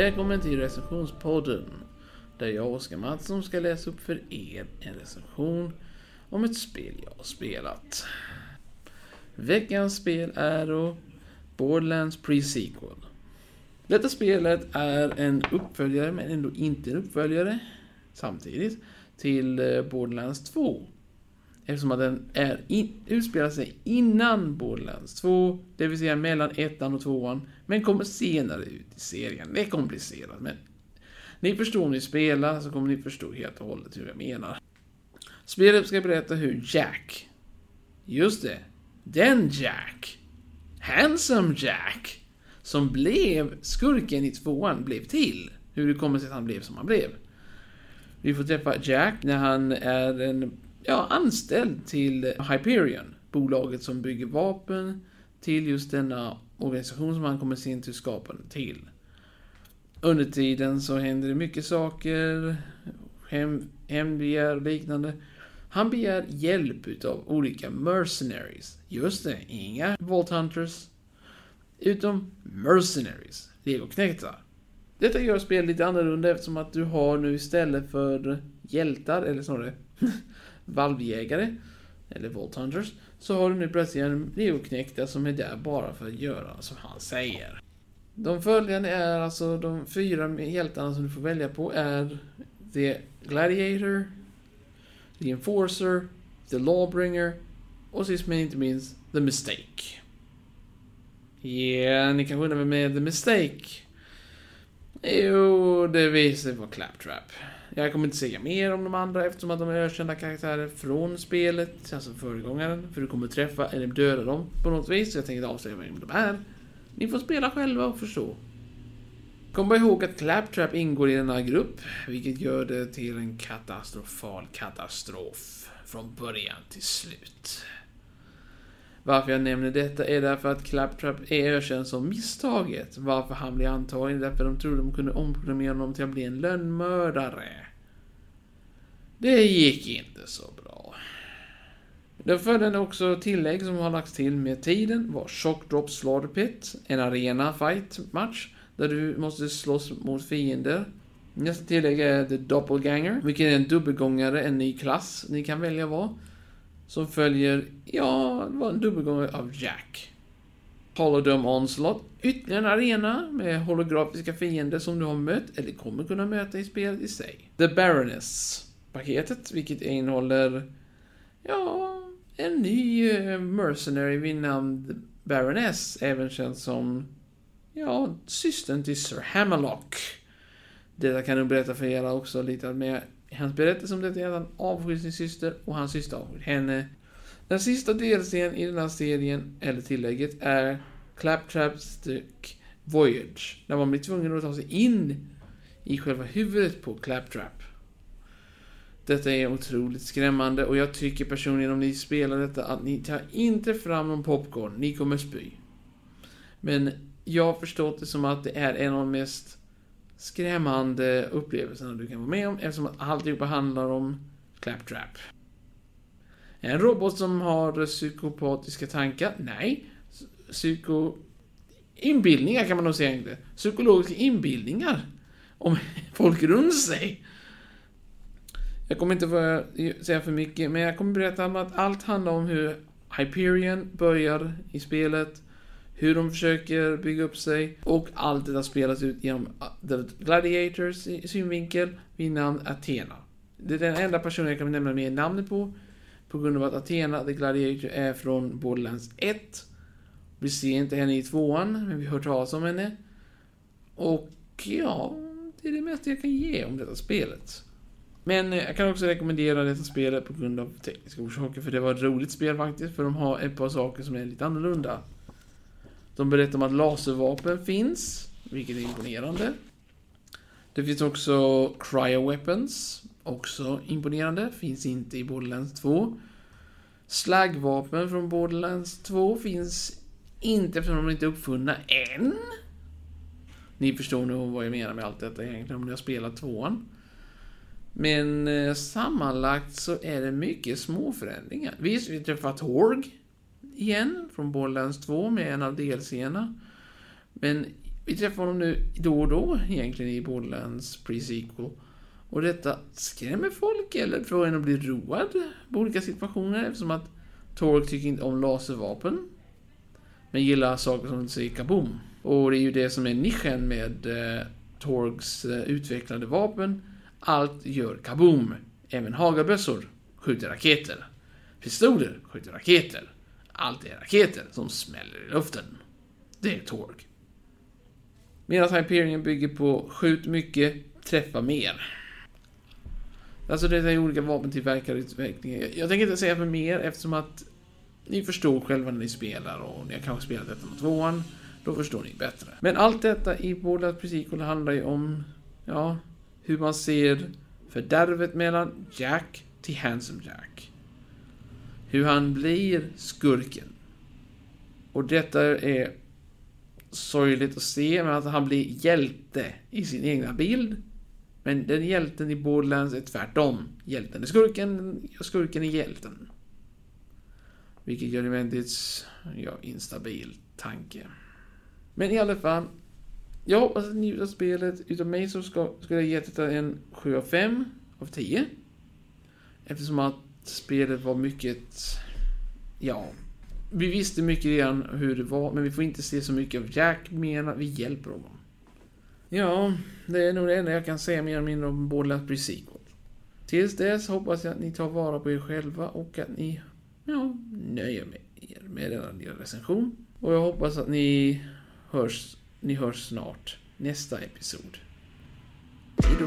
Välkommen till recensionspodden. Där jag, Oskar Mattsson, ska läsa upp för er en recension om ett spel jag har spelat. Veckans spel är då Borderlands Pre-Sequel. Detta spelet är en uppföljare, men ändå inte en uppföljare, samtidigt, till eh, Borderlands 2. Eftersom att den är in, utspelar sig innan Borderlands 2, det vill säga mellan ettan och tvåan, men kommer senare ut i serien. Det är komplicerat, men ni förstår om ni spelar så kommer ni förstå helt och hållet hur jag menar. Spelet ska berätta hur Jack, just det, den Jack, Handsome Jack, som blev skurken i tvåan, blev till. Hur det kommer sig att han blev som han blev. Vi får träffa Jack när han är en ja, anställd till Hyperion, bolaget som bygger vapen till just denna organisation som han kommer sin till skapande till. Under tiden så händer det mycket saker, hem, hembegär och liknande. Han begär hjälp utav olika mercenaries. Just det, inga Vault Hunters. Utom mercenaries, legoknektar. Detta gör spelet lite annorlunda eftersom att du har nu istället för hjältar, eller snarare valvjägare, eller Vault Hunters, så har du nu plötsligt en legoknektar som är där bara för att göra som han säger. De följande är alltså de fyra hjältarna som du får välja på är The Gladiator, The Enforcer, The Lawbringer och sist men inte minst The Mistake. Ja, yeah, ni kanske undrar vem är The Mistake? Jo, det visar sig vara Claptrap. Jag kommer inte säga mer om de andra eftersom att de är ökända karaktärer från spelet, alltså föregångaren. För du kommer träffa eller döda dem på något vis, så jag tänker inte avslöja vem de är. Ni får spela själva och förstå. Kom bara ihåg att Claptrap ingår i denna grupp, vilket gör det till en katastrofal katastrof från början till slut. Varför jag nämner detta är därför att Claptrap är ökänd som misstaget. Varför han blev antagen därför de trodde de kunde omprogrammera honom till att bli en lönnmördare. Det gick inte så bra. Det följande också tillägg som har lagts till med tiden var Shock Drop Slaughter Pit, en arena fight match där du måste slåss mot fiender. Nästa tillägg är The Doppelganger, vilket är en dubbelgångare, en ny klass ni kan välja att vara. Som följer, ja, det var en dubbelgångare av Jack. Holodome Onslaught, ytterligare en arena med holografiska fiender som du har mött eller kommer kunna möta i spelet i sig. The Baroness-paketet, vilket innehåller, ja, en ny eh, mercenary vid namn The Baroness, även känd som, ja, systern till Sir Hammerlock. Detta kan du berätta för er också lite mer Hans berättelse om detta är att han avskyr sin syster och hans syster avskyr henne. Den sista delscenen i den här serien, eller tillägget, är Claptraps The Voyage. Där man blir tvungen att ta sig in i själva huvudet på Claptrap. Detta är otroligt skrämmande och jag tycker personligen om ni spelar detta att ni tar inte fram någon popcorn, ni kommer spy. Men jag har förstått det som att det är en av de mest skrämmande upplevelserna du kan vara med om eftersom att alltihopa handlar om Claptrap. En robot som har psykopatiska tankar? Nej. Psyko... Inbildningar kan man nog säga inte. Psykologiska inbildningar. Om folk runt sig. Jag kommer inte få säga för mycket, men jag kommer berätta om att allt handlar om hur Hyperion börjar i spelet hur de försöker bygga upp sig och allt detta spelas ut genom uh, The Gladiators synvinkel vid namn Athena. Det är den enda personen jag kan nämna mer namnet på, på grund av att Athena, The Gladiator, är från Borderlands 1. Vi ser inte henne i tvåan, men vi hör talas om henne. Och ja, det är det mesta jag kan ge om detta spelet. Men eh, jag kan också rekommendera detta spelet på grund av tekniska orsaker, för det var ett roligt spel faktiskt, för de har ett par saker som är lite annorlunda. De berättar om att laservapen finns, vilket är imponerande. Det finns också cryo-weapons, också imponerande. Finns inte i Borderlands 2. Slagvapen från Borderlands 2 finns inte eftersom de inte är uppfunna än. Ni förstår nog vad jag menar med allt detta egentligen om ni har spelat tvåan. Men eh, sammanlagt så är det mycket små förändringar. Visst, vi träffar Torg igen från Borderlands 2 med en av delserierna. Men vi träffar honom nu då och då, egentligen i Borderlands pre-sequel. Och detta skrämmer folk eller får en att bli road på olika situationer eftersom att Torg tycker inte om laservapen. Men gillar saker som säger kaboom. Och det är ju det som är nischen med eh, Torgs eh, utvecklade vapen. Allt gör kaboom. Även hagelbössor skjuter raketer. Pistoler skjuter raketer. Allt är raketer som smäller i luften. Det är Torg. Medan Hyperion bygger på skjut mycket, träffa mer. Alltså det är olika vapentillverkare vapentillverkarutvecklingar. Jag tänker inte säga för mer eftersom att ni förstår själva när ni spelar och ni har kanske spelat detta med tvåan. Då förstår ni bättre. Men allt detta i båda Precision handlar ju om, ja, hur man ser fördärvet mellan Jack till Handsome Jack. Hur han blir skurken. Och detta är sorgligt att se, men att han blir hjälte i sin egna bild. Men den hjälten i Borderlands är tvärtom. Hjälten är skurken, och skurken är hjälten. Vilket gör det väldigt, ja, instabil tanke. Men i alla fall. Jag hoppas att ni njuter av spelet. Utav mig så ska, skulle jag ge detta en 7 av 5 av 10. Eftersom att spelet var mycket, ja, vi visste mycket redan hur det var, men vi får inte se så mycket av Jack mer vi hjälper honom. Ja, det är nog det enda jag kan säga mer eller mindre om Borderlands Pre-Sequel. Tills dess hoppas jag att ni tar vara på er själva och att ni, ja, nöjer med er med denna lilla recension. Och jag hoppas att ni hörs, ni hörs snart nästa episod. Hejdå!